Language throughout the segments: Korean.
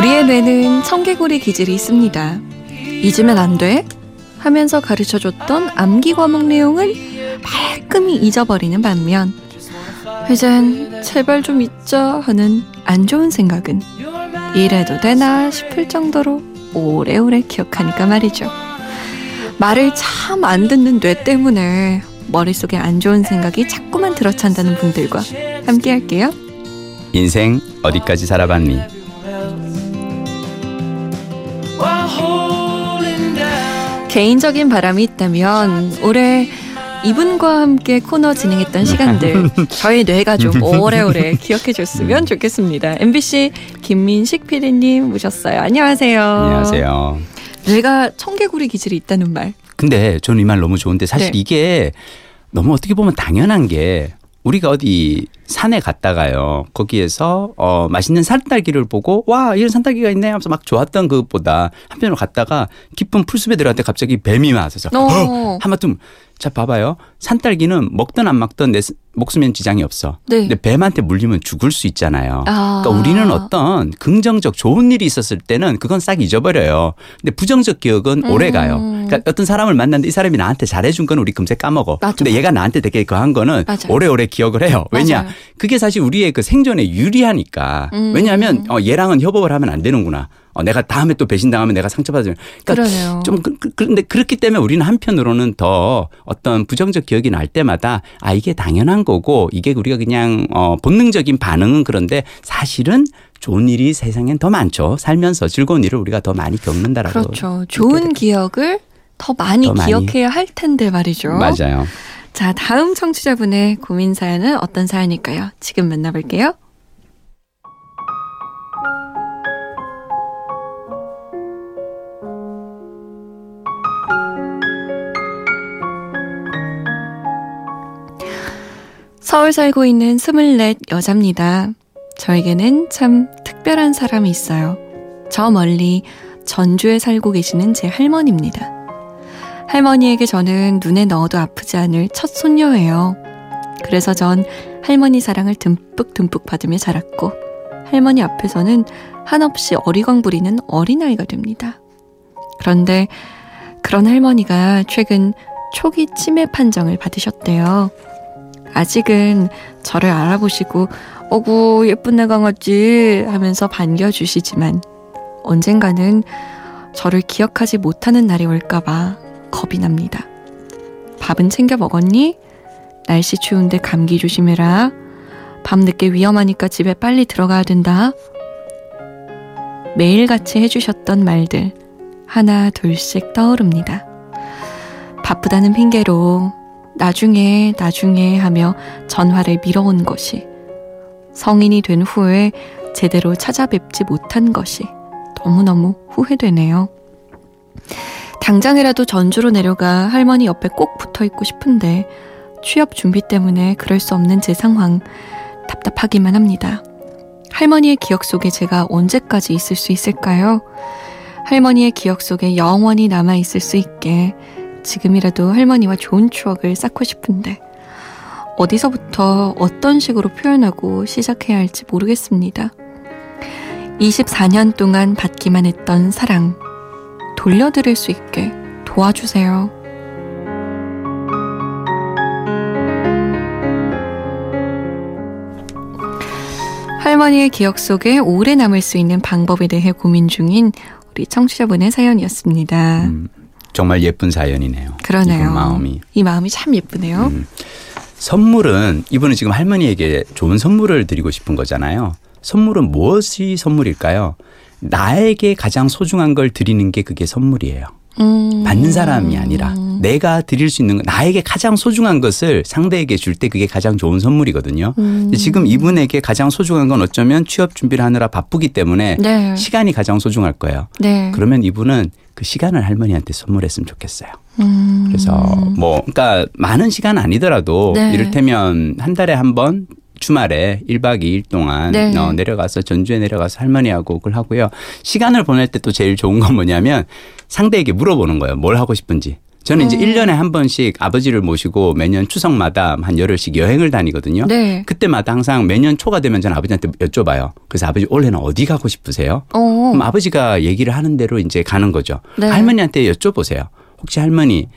우리의 뇌는 청개구리 기질이 있습니다. 잊으면 안 돼? 하면서 가르쳐줬던 암기 과목 내용을 말끔히 잊어버리는 반면 이젠 제발 좀 잊자 하는 안 좋은 생각은 이래도 되나 싶을 정도로 오래오래 기억하니까 말이죠. 말을 참 안 듣는 뇌 때문에 머릿속에 안 좋은 생각이 자꾸만 들어찬다는 분들과 함께 할게요. 인생 어디까지 살아봤니? 개인적인 바람이 있다면 올해 이분과 함께 코너 진행했던 시간들 저희 뇌가 좀 오래오래 기억해 줬으면 좋겠습니다. MBC 김민식 PD님 모셨어요. 안녕하세요. 안녕하세요. 뇌가 청개구리 기질이 있다는 말. 근데 저는 이 말 너무 좋은데 사실 네. 이게 너무 어떻게 보면 당연한 게 우리가 어디 산에 갔다가요. 거기에서 어 맛있는 산딸기를 보고 와 이런 산딸기가 있네 하면서 막 좋았던 그것보다 한편으로 갔다가 깊은 풀숲에 들어갔는데 갑자기 뱀이 와서 어. 하마tum 자 봐봐요. 산딸기는 먹든 안 먹든 내 스- 목숨엔 지장이 없어. 네. 근데 뱀한테 물리면 죽을 수 있잖아요. 아. 그러니까 우리는 어떤 긍정적 좋은 일이 있었을 때는 그건 싹 잊어버려요. 근데 부정적 기억은 오래 가요. 음. 그러니까 어떤 사람을 만났는데 이 사람이 나한테 잘해준 건 우리 금세 까먹어. 맞아, 근데 얘가 나한테 되게 그한 거는 맞아. 오래오래 기억을 해요. 왜냐? 맞아요. 그게 사실 우리의 그 생존에 유리하니까. 음. 왜냐하면 어, 얘랑은 협업을 하면 안 되는구나. 어, 내가 다음에 또 배신당하면 내가 상처받으면. 그러니까 그러네요. 좀 그, 그, 그런데 그렇기 때문에 우리는 한편으로는 더 어떤 부정적 기억이 날 때마다 아 이게 당연한 거고 이게 우리가 그냥 어 본능적인 반응은 그런데 사실은 좋은 일이 세상엔 더 많죠. 살면서 즐거운 일을 우리가 더 많이 겪는다라고. 그렇죠. 좋은 기억을 더 많이 더 많이. 기억해야 할 텐데 말이죠. 맞아요. 자, 다음 청취자분의 고민 사연은 어떤 사연일까요? 지금 만나볼게요. 서울 살고 있는 스물넷 여자입니다. 저에게는 참 특별한 사람이 있어요. 저 멀리 전주에 살고 계시는 제 할머니입니다. 할머니에게 저는 눈에 넣어도 아프지 않을 첫 손녀예요. 그래서 전 할머니 사랑을 듬뿍듬뿍 받으며 자랐고 할머니 앞에서는 한없이 어리광 부리는 어린아이가 됩니다. 그런데 그런 할머니가 최근 초기 치매 판정을 받으셨대요. 아직은 저를 알아보시고 어구 예쁜 내 강아지 하면서 반겨주시지만 언젠가는 저를 기억하지 못하는 날이 올까봐 겁이 납니다. 밥은 챙겨 먹었니? 날씨 추운데 감기 조심해라. 밤늦게 위험하니까 집에 빨리 들어가야 된다. 매일같이 해주셨던 말들 하나 둘씩 떠오릅니다. 바쁘다는 핑계로 나중에 나중에 하며 전화를 미뤄온 것이 성인이 된 후에 제대로 찾아뵙지 못한 것이 너무너무 후회되네요. 당장이라도 전주로 내려가 할머니 옆에 꼭 붙어 있고 싶은데 취업 준비 때문에 그럴 수 없는 제 상황 답답하기만 합니다. 할머니의 기억 속에 제가 언제까지 있을 수 있을까요? 할머니의 기억 속에 영원히 남아 있을 수 있게 지금이라도 할머니와 좋은 추억을 쌓고 싶은데 어디서부터 어떤 식으로 표현하고 시작해야 할지 모르겠습니다. 24년 동안 받기만 했던 사랑 돌려드릴 수 있게 도와주세요. 할머니의 기억 속에 오래 남을 수 있는 방법에 대해 고민 중인 우리 청취자분의 사연이었습니다. 음, 정말 예쁜 사연이네요. 그러네요. 이분 마음이. 이 마음이 참 예쁘네요. 음. 선물은 이분은 지금 할머니에게 좋은 선물을 드리고 싶은 거잖아요. 선물은 무엇이 선물일까요? 나에게 가장 소중한 걸 드리는 게 그게 선물이에요. 음. 받는 사람이 아니라 내가 드릴 수 있는 거, 나에게 가장 소중한 것을 상대에게 줄 때 그게 가장 좋은 선물이거든요. 음. 지금 이분에게 가장 소중한 건 어쩌면 취업 준비를 하느라 바쁘기 때문에 네. 시간이 가장 소중할 거예요. 네. 그러면 이분은 그 시간을 할머니한테 선물했으면 좋겠어요. 음. 그래서 뭐 그러니까 많은 시간 아니더라도 네. 이를테면 한 달에 한번 주말에 1박 2일 동안 네. 어, 내려가서 전주에 내려가서 할머니하고 그걸 하고요. 시간을 보낼 때 또 제일 좋은 건 뭐냐면 상대에게 물어보는 거예요. 뭘 하고 싶은지. 저는 이제 어. 1년에 한 번씩 아버지를 모시고 매년 추석마다 한 열흘씩 여행을 다니거든요. 네. 그때마다 항상 매년 초가 되면 저는 아버지한테 여쭤봐요. 그래서 아버지 올해는 어디 가고 싶으세요? 어. 그럼 아버지가 얘기를 하는 대로 이제 가는 거죠. 네. 할머니한테 여쭤보세요. 혹시 할머니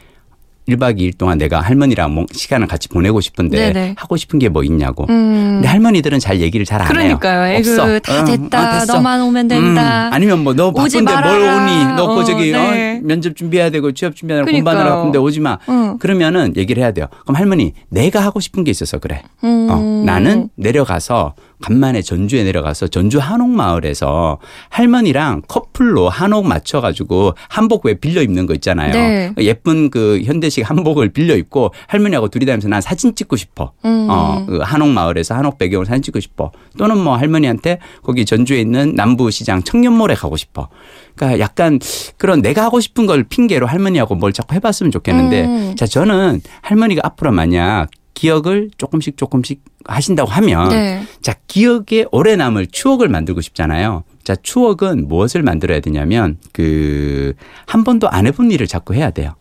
1박 2일 동안 내가 할머니랑 뭐 시간을 같이 보내고 싶은데 네네. 하고 싶은 게 뭐 있냐고. 음. 근데 할머니들은 잘 얘기를 잘 안 해요. 그러니까요. 없어. 다 응, 됐다. 아, 됐어. 너만 오면 된다. 음, 아니면 뭐 너 바쁜데 뭘. 오니? 너 어, 그 저기 네. 어, 면접 준비해야 되고 취업 그러니까요. 공부하느라 바쁜데 오지 마. 응. 그러면은 얘기를 해야 돼요. 그럼 할머니 내가 하고 싶은 게 있어서 그래. 음. 어, 나는 내려가서 간만에 전주에 내려가서 전주 한옥마을에서 할머니랑 커플로 한옥 맞춰가지고 한복 왜 빌려 입는 거 있잖아요. 네. 예쁜 그 현대식 한복을 빌려 입고 할머니하고 둘이 다니면서 난 사진 찍고 싶어. 음. 어, 그 한옥마을에서 한옥 배경으로 사진 찍고 싶어. 또는 뭐 할머니한테 거기 전주에 있는 남부시장 청년몰에 가고 싶어. 그러니까 약간 그런 내가 하고 싶은 걸 핑계로 할머니하고 뭘 자꾸 해봤으면 좋겠는데 음. 자 저는 할머니가 앞으로 만약 기억을 조금씩 조금씩 하신다고 하면 네. 자 기억에 오래 남을 추억을 만들고 싶잖아요. 자 추억은 무엇을 만들어야 되냐면 그 한 번도 안 해본 일을 자꾸 해야 돼요.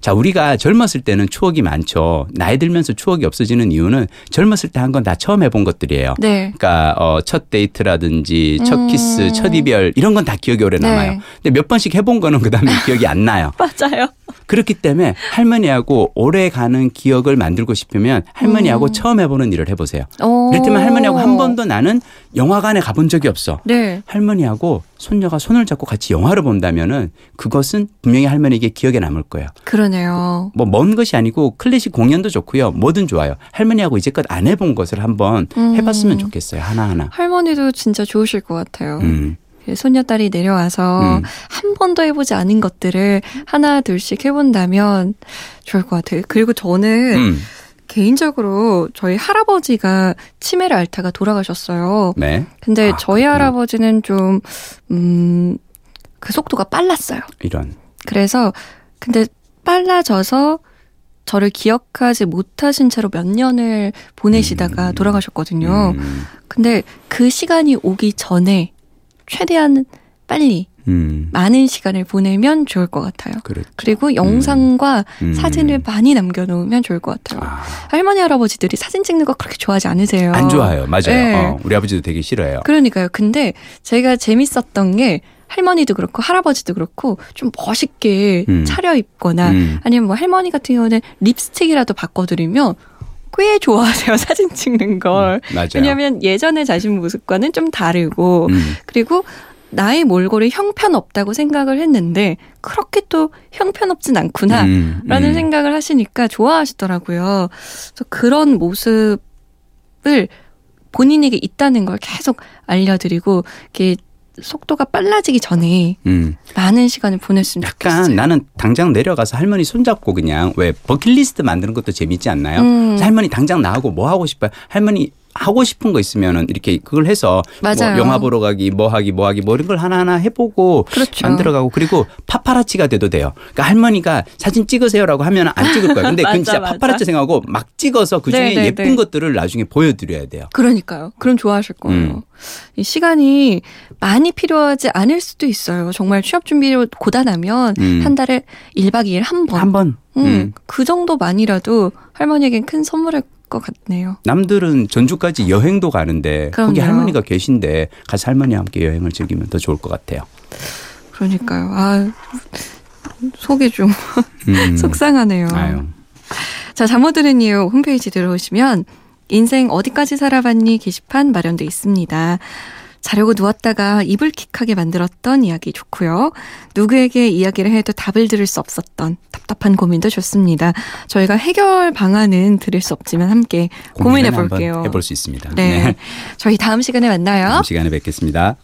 자 우리가 젊었을 때는 추억이 많죠. 나이 들면서 추억이 없어지는 이유는 젊었을 때 한 건 다 처음 해본 것들이에요. 네. 그러니까 어, 첫 데이트라든지 첫 음. 키스, 첫 이별 이런 건 다 기억이 오래 네. 남아요. 근데 몇 번씩 해본 거는 그다음에 기억이 안 나요. 맞아요. 그렇기 때문에 할머니하고 오래 가는 기억을 만들고 싶으면 할머니하고 음. 처음 해보는 일을 해보세요. 오. 이를테면 할머니하고 한 번도 나는 영화관에 가본 적이 없어. 네. 할머니하고 손녀가 손을 잡고 같이 영화를 본다면은 그것은 분명히 할머니에게 기억에 남을 거예요. 그러네요. 뭐 먼 것이 아니고 클래식 공연도 좋고요. 뭐든 좋아요. 할머니하고 이제껏 안 해본 것을 한번 음. 해봤으면 좋겠어요. 하나하나. 할머니도 진짜 좋으실 것 같아요. 음. 손녀딸이 내려와서 음. 한 번도 해보지 않은 것들을 하나 둘씩 해본다면 좋을 것 같아요. 그리고 저는 음. 개인적으로 저희 할아버지가 치매를 앓다가 돌아가셨어요. 네. 근데 아, 저희 그렇구나. 할아버지는 좀, 음, 그 속도가 빨랐어요. 이런. 그래서, 근데 빨라져서 저를 기억하지 못하신 채로 몇 년을 보내시다가 음. 돌아가셨거든요. 음. 근데 그 시간이 오기 전에 최대한 빨리 음. 많은 시간을 보내면 좋을 것 같아요. 그렇죠. 그리고 영상과 음. 사진을 많이 남겨놓으면 좋을 것 같아요. 아, 할머니 할아버지들이 사진 찍는 거 그렇게 좋아하지 않으세요. 안 좋아요. 맞아요. 네. 어, 우리 아버지도 되게 싫어해요. 그러니까요. 근데 제가 재밌었던 게 할머니도 그렇고 할아버지도 그렇고 좀 멋있게 음. 차려입거나 음. 아니면 뭐 할머니 같은 경우는 립스틱이라도 바꿔드리면 꽤 좋아하세요. 사진 찍는 걸. 맞아요. 왜냐하면 예전의 자신 모습과는 좀 다르고 음. 그리고 나의 몰골이 형편없다고 생각을 했는데 그렇게 또 형편없진 않구나 음, 라는 음. 생각을 하시니까 좋아하시더라고요. 그래서 그런 모습을 본인에게 있다는 걸 계속 알려드리고 이렇게 속도가 빨라지기 전에 음. 많은 시간을 보냈으면 약간 좋겠어요. 나는 당장 내려가서 할머니 손잡고 그냥 왜 버킷리스트 만드는 것도 재밌지 않나요? 음. 할머니 당장 나하고 뭐 하고 싶어요? 할머니 하고 싶은 거 있으면은 이렇게 그걸 해서 맞아요. 뭐 영화 보러 가기, 뭐 하기, 뭐 하기, 뭐 이런 걸 하나하나 해보고 그렇죠. 만들어가고 그리고 파파라치가 돼도 돼요. 그러니까 할머니가 사진 찍으세요라고 하면 안 찍을 거예요. 근데 그건 맞아, 진짜 맞아. 파파라치 생각하고 막 찍어서 그 중에 네, 네, 예쁜 네. 것들을 나중에 보여드려야 돼요. 그러니까요. 그럼 좋아하실 거예요. 음. 이 시간이 많이 필요하지 않을 수도 있어요. 정말 취업 준비를 고단하면 음. 한 달에 1박 2일 한 번. 한 번. 음, 음. 그 정도만이라도 할머니에겐 큰 선물일 것 같네요. 남들은 전주까지 여행도 가는데 거기 그럼요. 할머니가 계신데 가서 할머니와 함께 여행을 즐기면 더 좋을 것 같아요. 그러니까요. 아, 속이 좀 음. 속상하네요. 아유. 자, 잠못 들은 이유 홈페이지 들어오시면 인생 어디까지 살아봤니 게시판 마련돼 있습니다. 자려고 누웠다가 이불킥하게 만들었던 이야기 좋고요. 누구에게 이야기를 해도 답을 들을 수 없었던 답답한 고민도 좋습니다. 저희가 해결 방안은 드릴 수 없지만 함께 고민해 볼게요. 해볼 수 있습니다. 네. 저희 다음 시간에 만나요. 다음 시간에 뵙겠습니다.